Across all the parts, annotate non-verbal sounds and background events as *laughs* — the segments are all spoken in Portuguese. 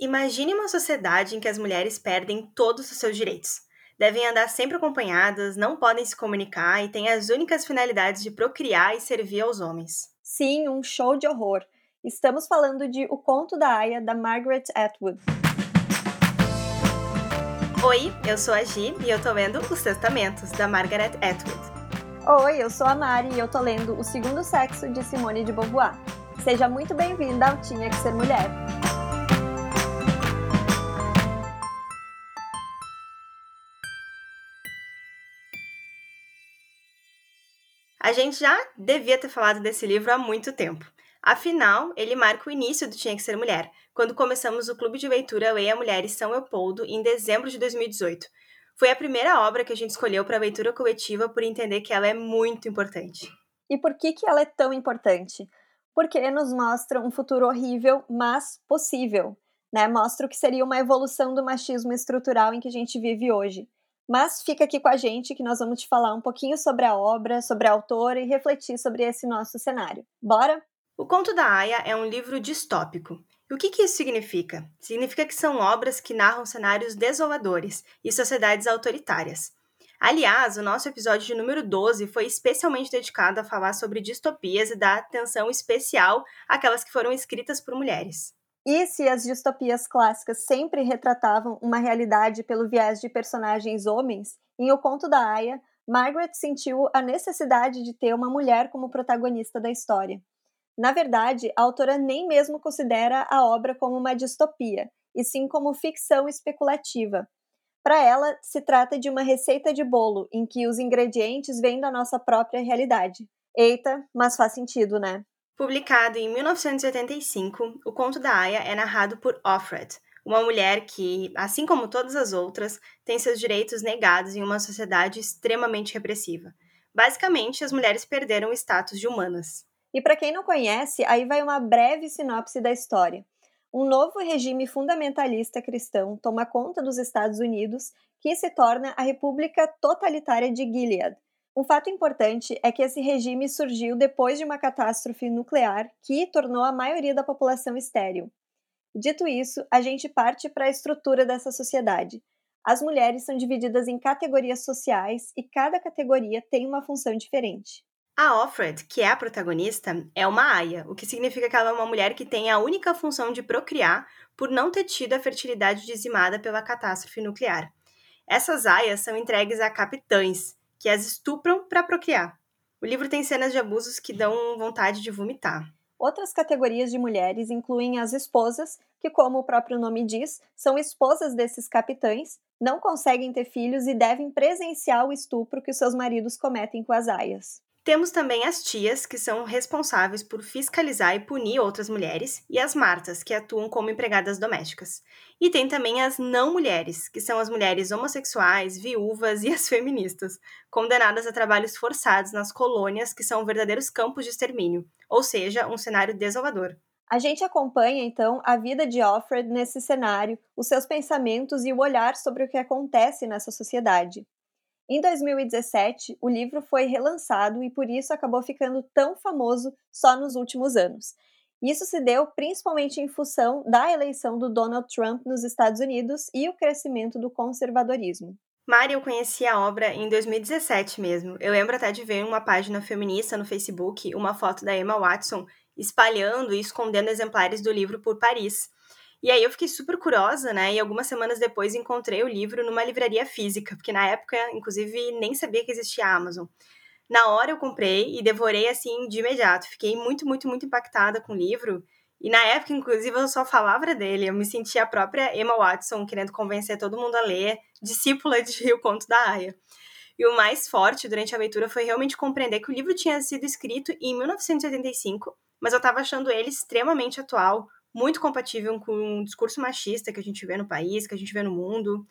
Imagine uma sociedade em que as mulheres perdem todos os seus direitos. Devem andar sempre acompanhadas, não podem se comunicar e têm as únicas finalidades de procriar e servir aos homens. Sim, um show de horror. Estamos falando de O Conto da Aya, da Margaret Atwood. Oi, eu sou a Gi e eu tô lendo Os Testamentos, da Margaret Atwood. Oi, eu sou a Mari e eu tô lendo O Segundo Sexo, de Simone de Beauvoir. Seja muito bem-vinda ao Tinha Que Ser Mulher. A gente já devia ter falado desse livro há muito tempo. Afinal, ele marca o início do Tinha que Ser Mulher, quando começamos o clube de leitura Leia Mulheres São Leopoldo em dezembro de 2018. Foi a primeira obra que a gente escolheu para a leitura coletiva por entender que ela é muito importante. E por que, que ela é tão importante? Porque nos mostra um futuro horrível, mas possível. Né? Mostra o que seria uma evolução do machismo estrutural em que a gente vive hoje. Mas fica aqui com a gente que nós vamos te falar um pouquinho sobre a obra, sobre a autora e refletir sobre esse nosso cenário. Bora? O Conto da Aya é um livro distópico. E o que, que isso significa? Significa que são obras que narram cenários desoladores e sociedades autoritárias. Aliás, o nosso episódio de número 12 foi especialmente dedicado a falar sobre distopias e dar atenção especial àquelas que foram escritas por mulheres. E se as distopias clássicas sempre retratavam uma realidade pelo viés de personagens homens, em O Conto da Aya, Margaret sentiu a necessidade de ter uma mulher como protagonista da história. Na verdade, a autora nem mesmo considera a obra como uma distopia, e sim como ficção especulativa. Para ela, se trata de uma receita de bolo em que os ingredientes vêm da nossa própria realidade. Eita, mas faz sentido, né? Publicado em 1985, o conto da Aya é narrado por Offred, uma mulher que, assim como todas as outras, tem seus direitos negados em uma sociedade extremamente repressiva. Basicamente, as mulheres perderam o status de humanas. E para quem não conhece, aí vai uma breve sinopse da história. Um novo regime fundamentalista cristão toma conta dos Estados Unidos, que se torna a República Totalitária de Gilead, um fato importante é que esse regime surgiu depois de uma catástrofe nuclear que tornou a maioria da população estéril. Dito isso, a gente parte para a estrutura dessa sociedade. As mulheres são divididas em categorias sociais e cada categoria tem uma função diferente. A Offred, que é a protagonista, é uma aia, o que significa que ela é uma mulher que tem a única função de procriar por não ter tido a fertilidade dizimada pela catástrofe nuclear. Essas aias são entregues a capitães, que as estupram para procriar. O livro tem cenas de abusos que dão vontade de vomitar. Outras categorias de mulheres incluem as esposas, que, como o próprio nome diz, são esposas desses capitães, não conseguem ter filhos e devem presenciar o estupro que seus maridos cometem com as aias. Temos também as tias, que são responsáveis por fiscalizar e punir outras mulheres, e as martas, que atuam como empregadas domésticas. E tem também as não mulheres, que são as mulheres homossexuais, viúvas e as feministas, condenadas a trabalhos forçados nas colônias, que são verdadeiros campos de extermínio, ou seja, um cenário desolador. A gente acompanha então a vida de Alfred nesse cenário, os seus pensamentos e o olhar sobre o que acontece nessa sociedade. Em 2017, o livro foi relançado e por isso acabou ficando tão famoso só nos últimos anos. Isso se deu principalmente em função da eleição do Donald Trump nos Estados Unidos e o crescimento do conservadorismo. Mari, eu conheci a obra em 2017 mesmo. Eu lembro até de ver em uma página feminista no Facebook uma foto da Emma Watson espalhando e escondendo exemplares do livro por Paris. E aí eu fiquei super curiosa, né? E algumas semanas depois encontrei o livro numa livraria física, porque na época, inclusive, nem sabia que existia a Amazon. Na hora eu comprei e devorei assim de imediato. Fiquei muito, muito, muito impactada com o livro. E na época, inclusive, eu só falava dele. Eu me sentia a própria Emma Watson querendo convencer todo mundo a ler, discípula de O Conto da Aya. E o mais forte durante a leitura foi realmente compreender que o livro tinha sido escrito em 1985, mas eu estava achando ele extremamente atual, muito compatível com um discurso machista que a gente vê no país, que a gente vê no mundo.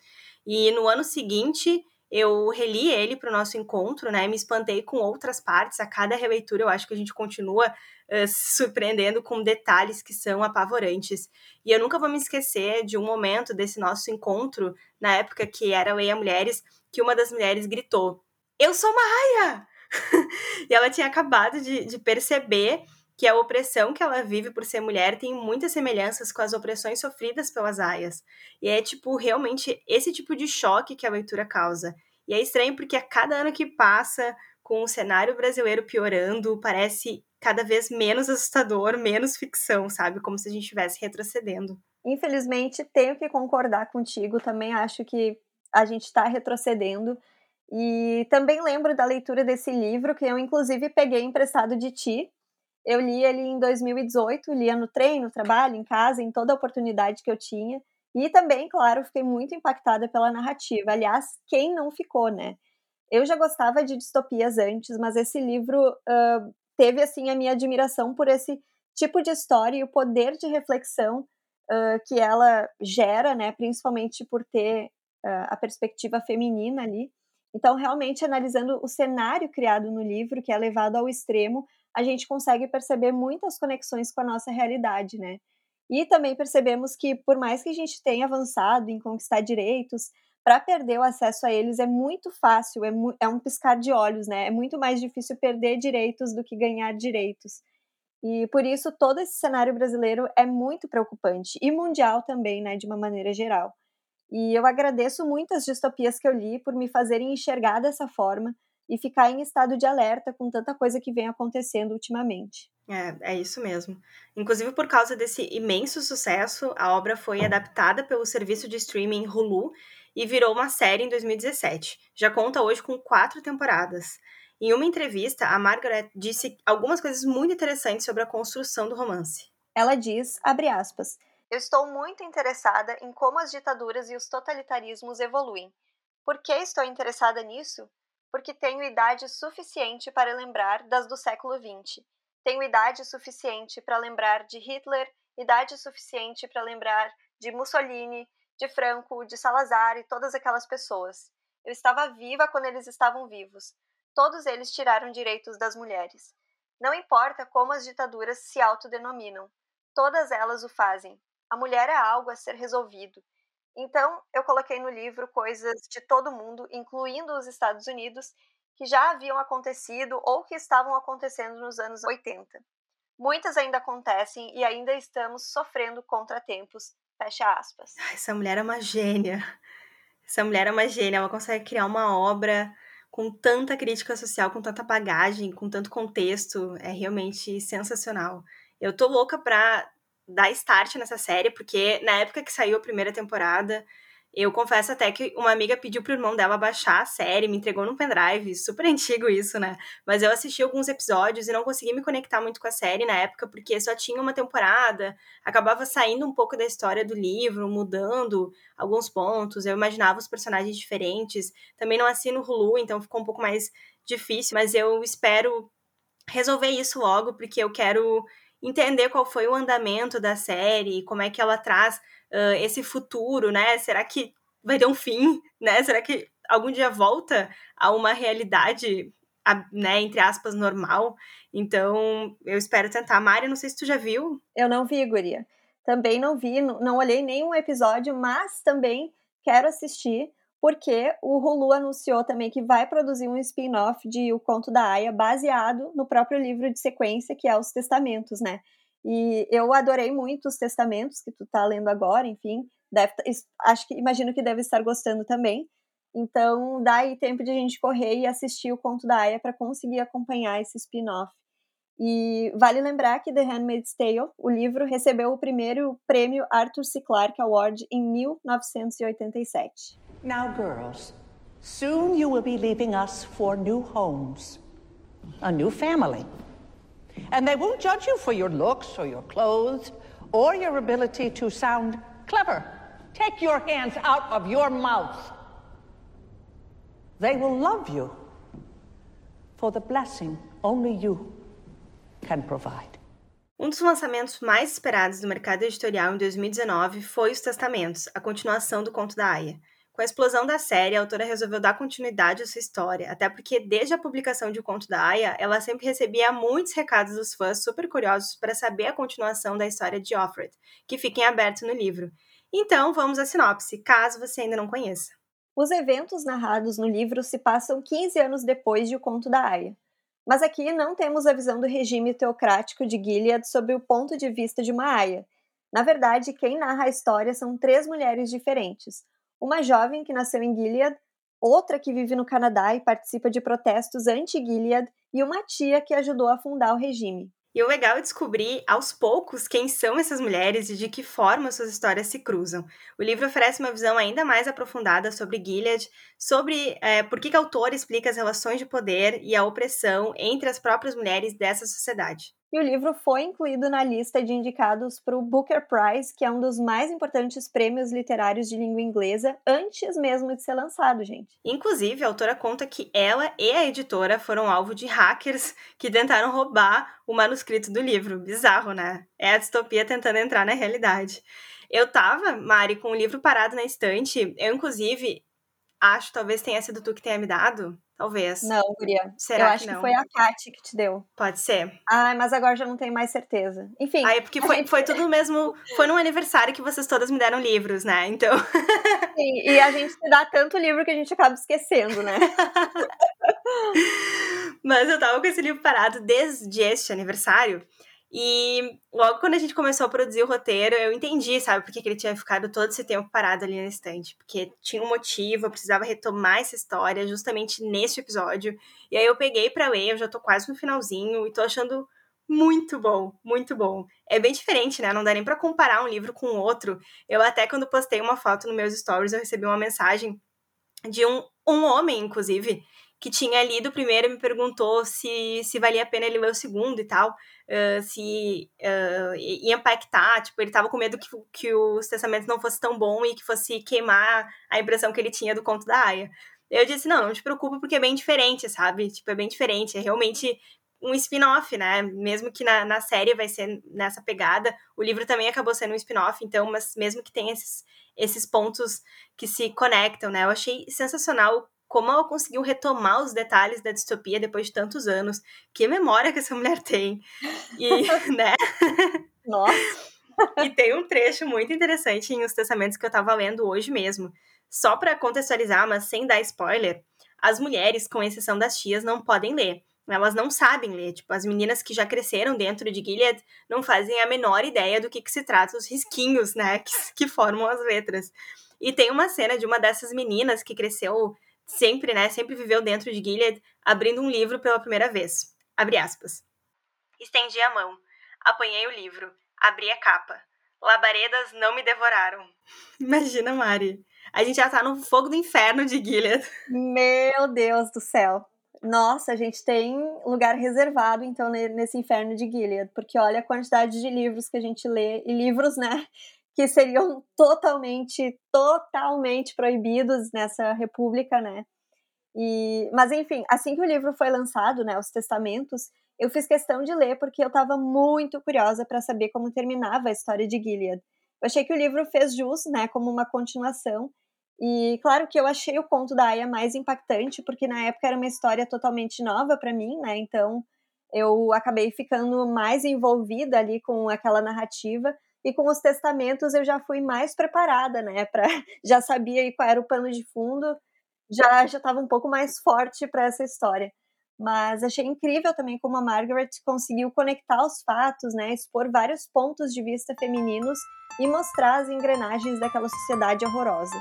E no ano seguinte, eu reli ele para o nosso encontro, né? Me espantei com outras partes. A cada releitura, eu acho que a gente continua uh, se surpreendendo com detalhes que são apavorantes. E eu nunca vou me esquecer de um momento desse nosso encontro, na época que era Leia Mulheres, que uma das mulheres gritou: Eu sou uma raia! *laughs* e ela tinha acabado de, de perceber que a opressão que ela vive por ser mulher tem muitas semelhanças com as opressões sofridas pelas aias. E é, tipo, realmente esse tipo de choque que a leitura causa. E é estranho porque a cada ano que passa, com o cenário brasileiro piorando, parece cada vez menos assustador, menos ficção, sabe? Como se a gente estivesse retrocedendo. Infelizmente, tenho que concordar contigo. Também acho que a gente está retrocedendo. E também lembro da leitura desse livro, que eu inclusive peguei emprestado de ti. Eu li ele em 2018, lia no trem, no trabalho, em casa, em toda oportunidade que eu tinha. E também, claro, fiquei muito impactada pela narrativa. Aliás, quem não ficou, né? Eu já gostava de distopias antes, mas esse livro uh, teve assim a minha admiração por esse tipo de história e o poder de reflexão uh, que ela gera, né? Principalmente por ter uh, a perspectiva feminina ali. Então, realmente, analisando o cenário criado no livro, que é levado ao extremo, a gente consegue perceber muitas conexões com a nossa realidade, né? E também percebemos que, por mais que a gente tenha avançado em conquistar direitos, para perder o acesso a eles é muito fácil, é, mu é, um piscar de olhos, né? É muito mais difícil perder direitos do que ganhar direitos. E por isso todo esse cenário brasileiro é muito preocupante e mundial também, né, de uma maneira geral. E eu agradeço muito as distopias que eu li por me fazerem enxergar dessa forma e ficar em estado de alerta com tanta coisa que vem acontecendo ultimamente. É, é isso mesmo. Inclusive, por causa desse imenso sucesso, a obra foi adaptada pelo serviço de streaming Hulu e virou uma série em 2017. Já conta hoje com quatro temporadas. Em uma entrevista, a Margaret disse algumas coisas muito interessantes sobre a construção do romance. Ela diz, abre aspas, eu estou muito interessada em como as ditaduras e os totalitarismos evoluem. Por que estou interessada nisso? Porque tenho idade suficiente para lembrar das do século XX. Tenho idade suficiente para lembrar de Hitler, idade suficiente para lembrar de Mussolini, de Franco, de Salazar e todas aquelas pessoas. Eu estava viva quando eles estavam vivos. Todos eles tiraram direitos das mulheres. Não importa como as ditaduras se autodenominam, todas elas o fazem. A mulher é algo a ser resolvido. Então, eu coloquei no livro coisas de todo mundo, incluindo os Estados Unidos, que já haviam acontecido ou que estavam acontecendo nos anos 80. Muitas ainda acontecem e ainda estamos sofrendo contratempos. Fecha aspas. Essa mulher é uma gênia. Essa mulher é uma gênia. Ela consegue criar uma obra com tanta crítica social, com tanta bagagem, com tanto contexto. É realmente sensacional. Eu tô louca pra dar start nessa série, porque na época que saiu a primeira temporada, eu confesso até que uma amiga pediu pro irmão dela baixar a série, me entregou num pendrive, super *laughs* antigo isso, né? Mas eu assisti alguns episódios e não consegui me conectar muito com a série na época, porque só tinha uma temporada, acabava saindo um pouco da história do livro, mudando alguns pontos, eu imaginava os personagens diferentes. Também não assino Hulu, então ficou um pouco mais difícil, mas eu espero resolver isso logo, porque eu quero entender qual foi o andamento da série, como é que ela traz uh, esse futuro, né? Será que vai ter um fim, né? Será que algum dia volta a uma realidade, né, entre aspas, normal? Então, eu espero tentar. Mari, não sei se tu já viu. Eu não vi, Guria. Também não vi, não olhei nenhum episódio, mas também quero assistir porque o Hulu anunciou também que vai produzir um spin-off de O Conto da Aya, baseado no próprio livro de sequência, que é Os Testamentos, né? E eu adorei muito os testamentos que tu tá lendo agora, enfim, deve, acho que imagino que deve estar gostando também. Então, dá aí tempo de a gente correr e assistir o Conto da Aya para conseguir acompanhar esse spin-off. E vale lembrar que The Handmaid's Tale, o livro, recebeu o primeiro prêmio Arthur C. Clarke Award em 1987. Now, girls, soon you will be leaving us for new homes, a new family. And they won't judge you for your looks or your clothes or your ability to sound clever. Take your hands out of your mouth. They will love you for the blessing only you can provide. Um dos lançamentos mais esperados do mercado editorial em 2019 foi Os Testamentos, a continuação do Conto da Aya. Com a explosão da série, a autora resolveu dar continuidade à sua história, até porque desde a publicação de O Conto da Aya, ela sempre recebia muitos recados dos fãs super curiosos para saber a continuação da história de Offred, que fica em aberto no livro. Então, vamos à sinopse, caso você ainda não conheça. Os eventos narrados no livro se passam 15 anos depois de O Conto da Aya. Mas aqui não temos a visão do regime teocrático de Gilead sob o ponto de vista de uma aia. Na verdade, quem narra a história são três mulheres diferentes. Uma jovem que nasceu em Gilead, outra que vive no Canadá e participa de protestos anti-Gilead, e uma tia que ajudou a fundar o regime. E o legal é descobrir aos poucos quem são essas mulheres e de que forma suas histórias se cruzam. O livro oferece uma visão ainda mais aprofundada sobre Gilead, sobre é, por que, que a autora explica as relações de poder e a opressão entre as próprias mulheres dessa sociedade. E o livro foi incluído na lista de indicados para o Booker Prize, que é um dos mais importantes prêmios literários de língua inglesa, antes mesmo de ser lançado, gente. Inclusive, a autora conta que ela e a editora foram alvo de hackers que tentaram roubar o manuscrito do livro. Bizarro, né? É a distopia tentando entrar na realidade. Eu tava, Mari, com o livro parado na estante. Eu, inclusive, acho, talvez tenha sido tu que tenha me dado. Talvez. Não, Guria. Será eu que acho não? que foi a Kate que te deu. Pode ser. Ah, mas agora já não tenho mais certeza. Enfim. Aí, porque foi, gente... foi tudo mesmo. Foi num aniversário que vocês todas me deram livros, né? Então. *laughs* Sim, e a gente dá tanto livro que a gente acaba esquecendo, né? *laughs* mas eu tava com esse livro parado desde este aniversário. E logo quando a gente começou a produzir o roteiro, eu entendi, sabe, por que ele tinha ficado todo esse tempo parado ali na estante. Porque tinha um motivo, eu precisava retomar essa história justamente nesse episódio. E aí eu peguei para ler, eu já tô quase no finalzinho e tô achando muito bom, muito bom. É bem diferente, né? Não dá nem para comparar um livro com outro. Eu até quando postei uma foto nos meus stories, eu recebi uma mensagem de um, um homem, inclusive, que tinha lido o primeiro me perguntou se, se valia a pena ele ler o segundo e tal, uh, se uh, ia impactar, tipo, ele tava com medo que, que os testamentos não fossem tão bom e que fosse queimar a impressão que ele tinha do conto da Aya. Eu disse, não, não te preocupa porque é bem diferente, sabe? Tipo, é bem diferente, é realmente um spin-off, né? Mesmo que na, na série vai ser nessa pegada, o livro também acabou sendo um spin-off, então, mas mesmo que tenha esses, esses pontos que se conectam, né? Eu achei sensacional como ela conseguiu retomar os detalhes da distopia depois de tantos anos. Que memória que essa mulher tem. E, *laughs* né? Nossa. e tem um trecho muito interessante em Os Testamentos que eu tava lendo hoje mesmo. Só para contextualizar, mas sem dar spoiler, as mulheres, com exceção das tias, não podem ler. Elas não sabem ler. Tipo, as meninas que já cresceram dentro de Gilead não fazem a menor ideia do que, que se trata os risquinhos, né? Que, que formam as letras. E tem uma cena de uma dessas meninas que cresceu sempre, né, sempre viveu dentro de Gilead, abrindo um livro pela primeira vez. Abre aspas. Estendi a mão, apanhei o livro, abri a capa. Labaredas não me devoraram. *laughs* Imagina, Mari. A gente já tá no fogo do inferno de Gilead. Meu Deus do céu. Nossa, a gente tem lugar reservado, então, nesse inferno de Gilead, porque olha a quantidade de livros que a gente lê, e livros, né, que seriam *laughs* totalmente, totalmente proibidos nessa república, né? E, mas enfim, assim que o livro foi lançado, né, os testamentos, eu fiz questão de ler porque eu estava muito curiosa para saber como terminava a história de Gilead. Eu achei que o livro fez jus, né, como uma continuação. E claro que eu achei o conto da Aya mais impactante, porque na época era uma história totalmente nova para mim, né? Então eu acabei ficando mais envolvida ali com aquela narrativa. E com os testamentos eu já fui mais preparada, né? Pra, *laughs* já sabia qual era o pano de fundo, já estava um pouco mais forte para essa história. Mas achei incrível também como a Margaret conseguiu conectar os fatos, né? Expor vários pontos de vista femininos e mostrar as engrenagens daquela sociedade horrorosa.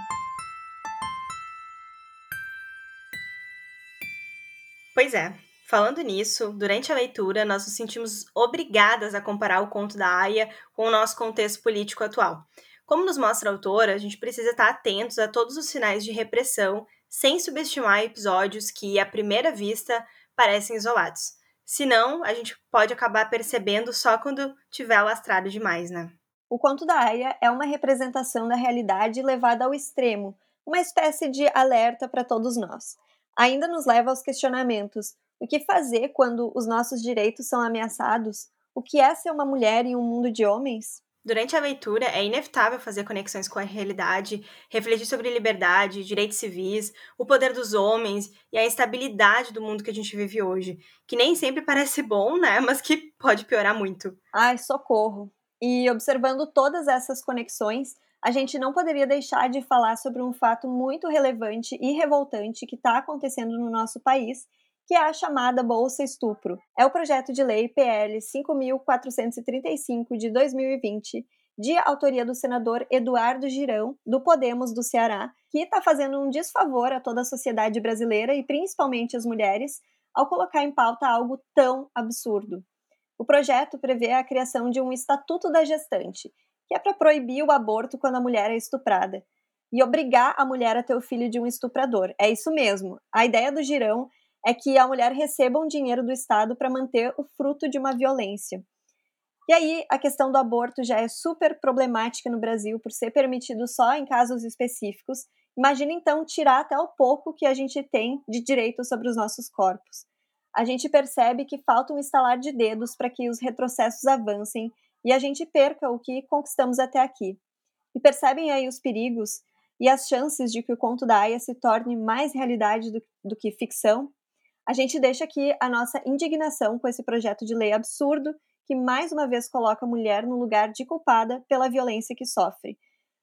Pois é, Falando nisso, durante a leitura, nós nos sentimos obrigadas a comparar o conto da Aya com o nosso contexto político atual. Como nos mostra a autora, a gente precisa estar atentos a todos os sinais de repressão, sem subestimar episódios que, à primeira vista, parecem isolados. Senão, a gente pode acabar percebendo só quando tiver lastrado demais, né? O conto da Aya é uma representação da realidade levada ao extremo, uma espécie de alerta para todos nós. Ainda nos leva aos questionamentos: o que fazer quando os nossos direitos são ameaçados? O que é ser uma mulher em um mundo de homens? Durante a leitura, é inevitável fazer conexões com a realidade, refletir sobre liberdade, direitos civis, o poder dos homens e a instabilidade do mundo que a gente vive hoje, que nem sempre parece bom, né, *laughs* mas que pode piorar muito. Ai, socorro. E observando todas essas conexões, a gente não poderia deixar de falar sobre um fato muito relevante e revoltante que está acontecendo no nosso país que é a chamada Bolsa Estupro. É o projeto de lei PL 5435 de 2020, de autoria do senador Eduardo Girão, do Podemos do Ceará, que está fazendo um desfavor a toda a sociedade brasileira e principalmente as mulheres ao colocar em pauta algo tão absurdo. O projeto prevê a criação de um Estatuto da Gestante, que é para proibir o aborto quando a mulher é estuprada e obrigar a mulher a ter o filho de um estuprador. É isso mesmo. A ideia do girão é que a mulher receba um dinheiro do Estado para manter o fruto de uma violência. E aí, a questão do aborto já é super problemática no Brasil por ser permitido só em casos específicos. Imagina então tirar até o pouco que a gente tem de direito sobre os nossos corpos. A gente percebe que falta um estalar de dedos para que os retrocessos avancem e a gente perca o que conquistamos até aqui. E percebem aí os perigos e as chances de que o conto da Aya se torne mais realidade do, do que ficção, a gente deixa aqui a nossa indignação com esse projeto de lei absurdo que mais uma vez coloca a mulher no lugar de culpada pela violência que sofre.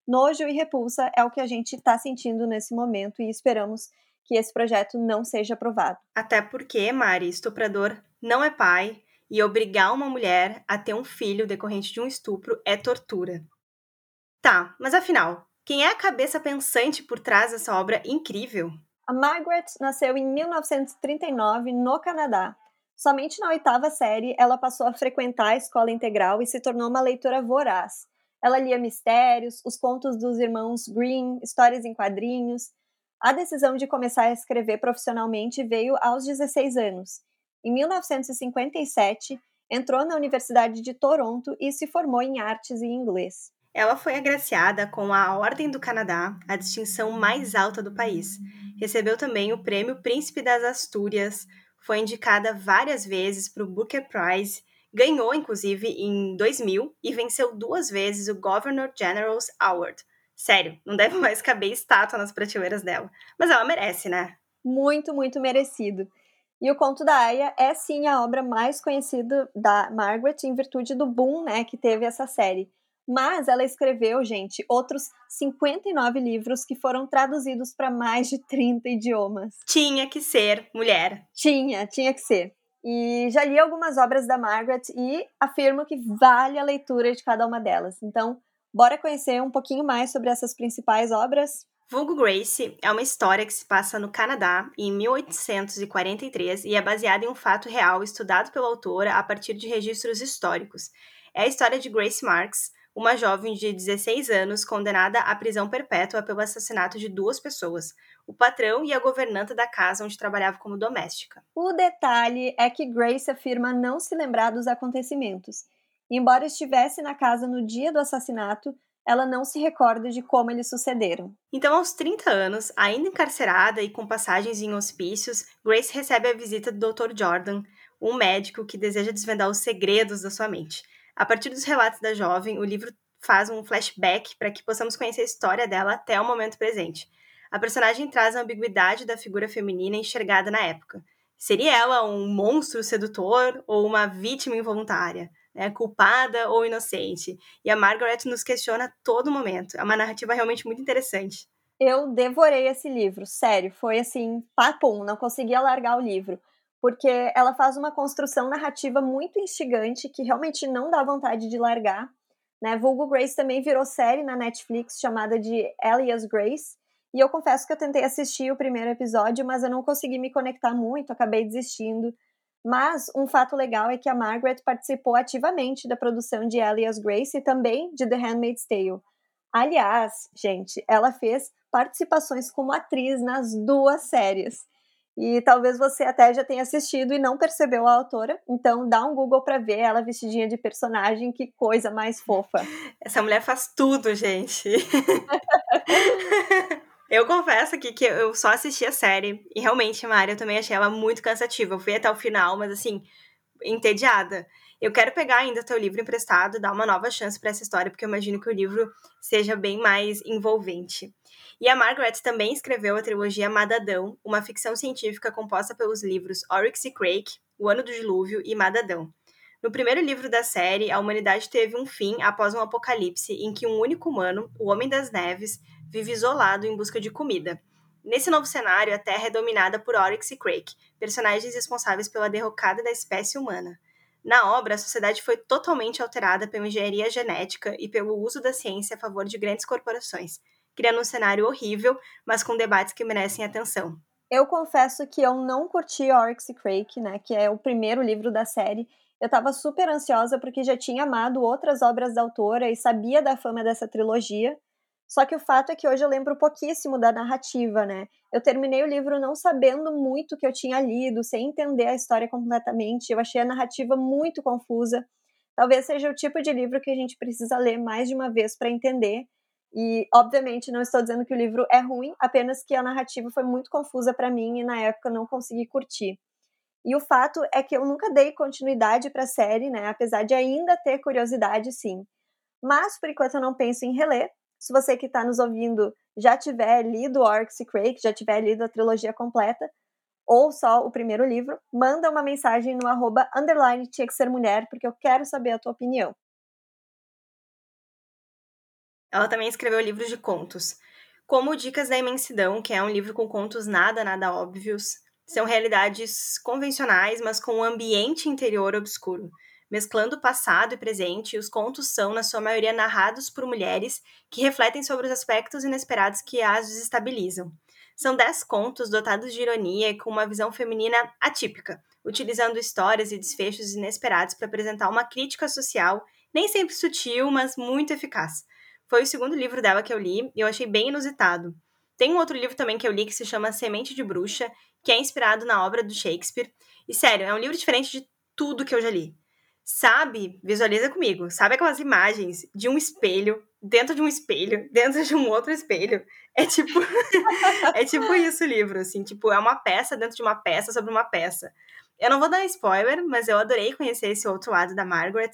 Nojo e repulsa é o que a gente está sentindo nesse momento e esperamos que esse projeto não seja aprovado. Até porque, Mari, estuprador não é pai e obrigar uma mulher a ter um filho decorrente de um estupro é tortura. Tá, mas afinal, quem é a cabeça pensante por trás dessa obra incrível? A Margaret nasceu em 1939 no Canadá. Somente na oitava série ela passou a frequentar a escola integral e se tornou uma leitora voraz. Ela lia mistérios, os contos dos irmãos Green, histórias em quadrinhos. A decisão de começar a escrever profissionalmente veio aos 16 anos. Em 1957, entrou na Universidade de Toronto e se formou em artes e inglês. Ela foi agraciada com a Ordem do Canadá, a distinção mais alta do país. Recebeu também o Prêmio Príncipe das Astúrias, foi indicada várias vezes para o Booker Prize, ganhou inclusive em 2000 e venceu duas vezes o Governor General's Award. Sério, não deve mais caber estátua nas prateleiras dela. Mas ela merece, né? Muito, muito merecido. E o Conto da Aya é sim a obra mais conhecida da Margaret em virtude do boom, né, que teve essa série. Mas ela escreveu, gente, outros 59 livros que foram traduzidos para mais de 30 idiomas. Tinha que ser mulher. Tinha, tinha que ser. E já li algumas obras da Margaret e afirmo que vale a leitura de cada uma delas. Então, bora conhecer um pouquinho mais sobre essas principais obras? Vulgo Grace é uma história que se passa no Canadá em 1843 e é baseada em um fato real estudado pela autora a partir de registros históricos. É a história de Grace Marks, uma jovem de 16 anos condenada à prisão perpétua pelo assassinato de duas pessoas, o patrão e a governanta da casa onde trabalhava como doméstica. O detalhe é que Grace afirma não se lembrar dos acontecimentos. Embora estivesse na casa no dia do assassinato, ela não se recorda de como eles sucederam. Então, aos 30 anos, ainda encarcerada e com passagens em hospícios, Grace recebe a visita do Dr. Jordan, um médico que deseja desvendar os segredos da sua mente. A partir dos relatos da jovem, o livro faz um flashback para que possamos conhecer a história dela até o momento presente. A personagem traz a ambiguidade da figura feminina enxergada na época. Seria ela um monstro sedutor ou uma vítima involuntária? Né, culpada ou inocente? E a Margaret nos questiona a todo momento. É uma narrativa realmente muito interessante. Eu devorei esse livro, sério. Foi assim, papum, não conseguia largar o livro porque ela faz uma construção narrativa muito instigante que realmente não dá vontade de largar. Né? Vulgo Grace também virou série na Netflix chamada de Elias Grace, e eu confesso que eu tentei assistir o primeiro episódio, mas eu não consegui me conectar muito, acabei desistindo. Mas um fato legal é que a Margaret participou ativamente da produção de Elias Grace e também de The Handmaid's Tale. Aliás, gente, ela fez participações como atriz nas duas séries. E talvez você até já tenha assistido e não percebeu a autora. Então dá um Google para ver ela vestidinha de personagem, que coisa mais fofa. *laughs* Essa mulher faz tudo, gente. *laughs* eu confesso aqui que eu só assisti a série e realmente, Mari, eu também achei ela muito cansativa. Eu fui até o final, mas assim, entediada. Eu quero pegar ainda teu livro emprestado, dar uma nova chance para essa história, porque eu imagino que o livro seja bem mais envolvente. E a Margaret também escreveu a trilogia Madadão, uma ficção científica composta pelos livros Oryx e Crake, O Ano do Dilúvio e Madadão. No primeiro livro da série, a humanidade teve um fim após um apocalipse em que um único humano, o Homem das Neves, vive isolado em busca de comida. Nesse novo cenário, a Terra é dominada por Oryx e Crake, personagens responsáveis pela derrocada da espécie humana. Na obra, a sociedade foi totalmente alterada pela engenharia genética e pelo uso da ciência a favor de grandes corporações, criando um cenário horrível, mas com debates que merecem atenção. Eu confesso que eu não curti Oryx e Crake, né, que é o primeiro livro da série. Eu estava super ansiosa porque já tinha amado outras obras da autora e sabia da fama dessa trilogia. Só que o fato é que hoje eu lembro pouquíssimo da narrativa, né? Eu terminei o livro não sabendo muito o que eu tinha lido, sem entender a história completamente. Eu achei a narrativa muito confusa. Talvez seja o tipo de livro que a gente precisa ler mais de uma vez para entender. E, obviamente, não estou dizendo que o livro é ruim, apenas que a narrativa foi muito confusa para mim e na época não consegui curtir. E o fato é que eu nunca dei continuidade para a série, né? Apesar de ainda ter curiosidade, sim. Mas, por enquanto, eu não penso em reler. Se você que está nos ouvindo já tiver lido Orcs e Crake, já tiver lido a trilogia completa, ou só o primeiro livro, manda uma mensagem no arroba underline tinha que ser mulher, porque eu quero saber a tua opinião. Ela também escreveu livros de contos, como Dicas da Imensidão, que é um livro com contos nada, nada óbvios. São realidades convencionais, mas com um ambiente interior obscuro. Mesclando passado e presente, os contos são, na sua maioria, narrados por mulheres que refletem sobre os aspectos inesperados que as desestabilizam. São dez contos dotados de ironia e com uma visão feminina atípica, utilizando histórias e desfechos inesperados para apresentar uma crítica social, nem sempre sutil, mas muito eficaz. Foi o segundo livro dela que eu li e eu achei bem inusitado. Tem um outro livro também que eu li que se chama Semente de Bruxa, que é inspirado na obra do Shakespeare. E sério, é um livro diferente de tudo que eu já li. Sabe, visualiza comigo, sabe aquelas imagens de um espelho, dentro de um espelho, *laughs* dentro de um outro espelho? É tipo, *laughs* é tipo isso o livro, assim, tipo, é uma peça dentro de uma peça sobre uma peça. Eu não vou dar spoiler, mas eu adorei conhecer esse outro lado da Margaret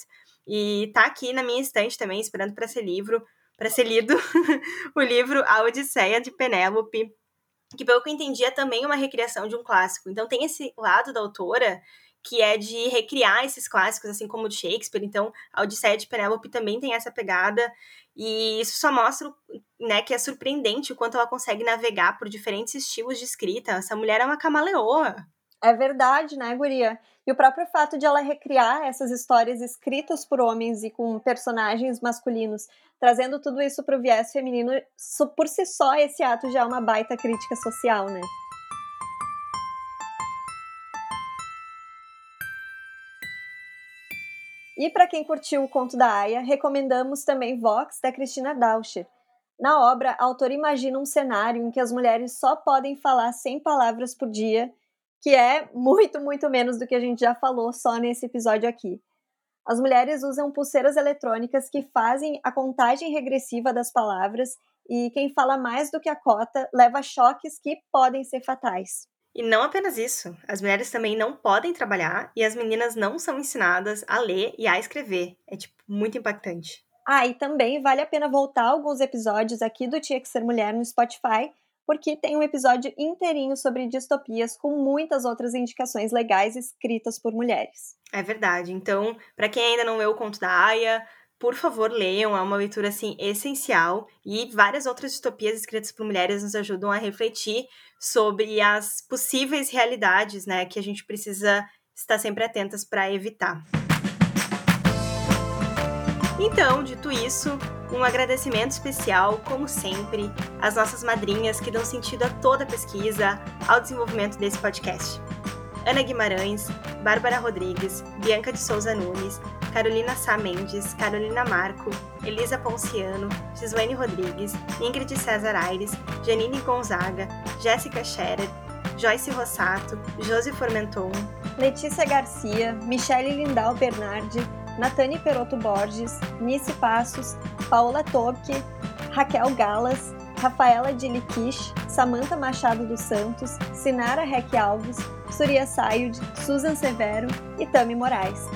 e tá aqui na minha estante também esperando para ser livro para ser lido *laughs* o livro A Odisseia de Penélope, que pelo que eu entendi é também uma recriação de um clássico. Então tem esse lado da autora que é de recriar esses clássicos, assim como o de Shakespeare. Então, a Odisseia de Penélope também tem essa pegada, e isso só mostra né, que é surpreendente o quanto ela consegue navegar por diferentes estilos de escrita. Essa mulher é uma camaleoa. É verdade, né, Guria? E o próprio fato de ela recriar essas histórias escritas por homens e com personagens masculinos, trazendo tudo isso para o viés feminino, por si só esse ato já é uma baita crítica social, né? E para quem curtiu o conto da Aya, recomendamos também Vox, da Cristina Dauscher. Na obra, a autora imagina um cenário em que as mulheres só podem falar 100 palavras por dia que é muito, muito menos do que a gente já falou só nesse episódio aqui. As mulheres usam pulseiras eletrônicas que fazem a contagem regressiva das palavras e quem fala mais do que a cota leva choques que podem ser fatais. E não apenas isso, as mulheres também não podem trabalhar e as meninas não são ensinadas a ler e a escrever. É tipo muito impactante. Ah, e também vale a pena voltar alguns episódios aqui do Tinha que Ser Mulher no Spotify porque tem um episódio inteirinho sobre distopias com muitas outras indicações legais escritas por mulheres. É verdade. Então, para quem ainda não leu o conto da Aya, por favor, leiam, é uma leitura assim essencial e várias outras distopias escritas por mulheres nos ajudam a refletir sobre as possíveis realidades, né, que a gente precisa estar sempre atentas para evitar. Então, dito isso, um agradecimento especial, como sempre, às nossas madrinhas que dão sentido a toda a pesquisa, ao desenvolvimento desse podcast. Ana Guimarães, Bárbara Rodrigues, Bianca de Souza Nunes, Carolina Sá Mendes, Carolina Marco, Elisa Ponciano, Gislaine Rodrigues, Ingrid César Aires, Janine Gonzaga, Jéssica Scherer, Joyce Rossato, Josi Formenton, Letícia Garcia, Michele Lindau Bernardi, Natane Perotto Borges, Nice Passos, Paola Tobke, Raquel Galas, Rafaela de Liquiche, Samanta Machado dos Santos, Sinara Rec Alves, Surya Sayud, Susan Severo e Tami Moraes.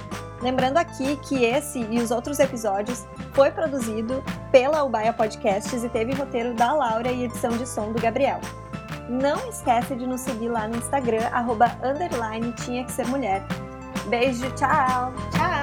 Lembrando aqui que esse e os outros episódios foi produzido pela Ubaia Podcasts e teve roteiro da Laura e edição de som do Gabriel. Não esquece de nos seguir lá no Instagram, arroba underline tinha que ser mulher. Beijo, tchau! Tchau!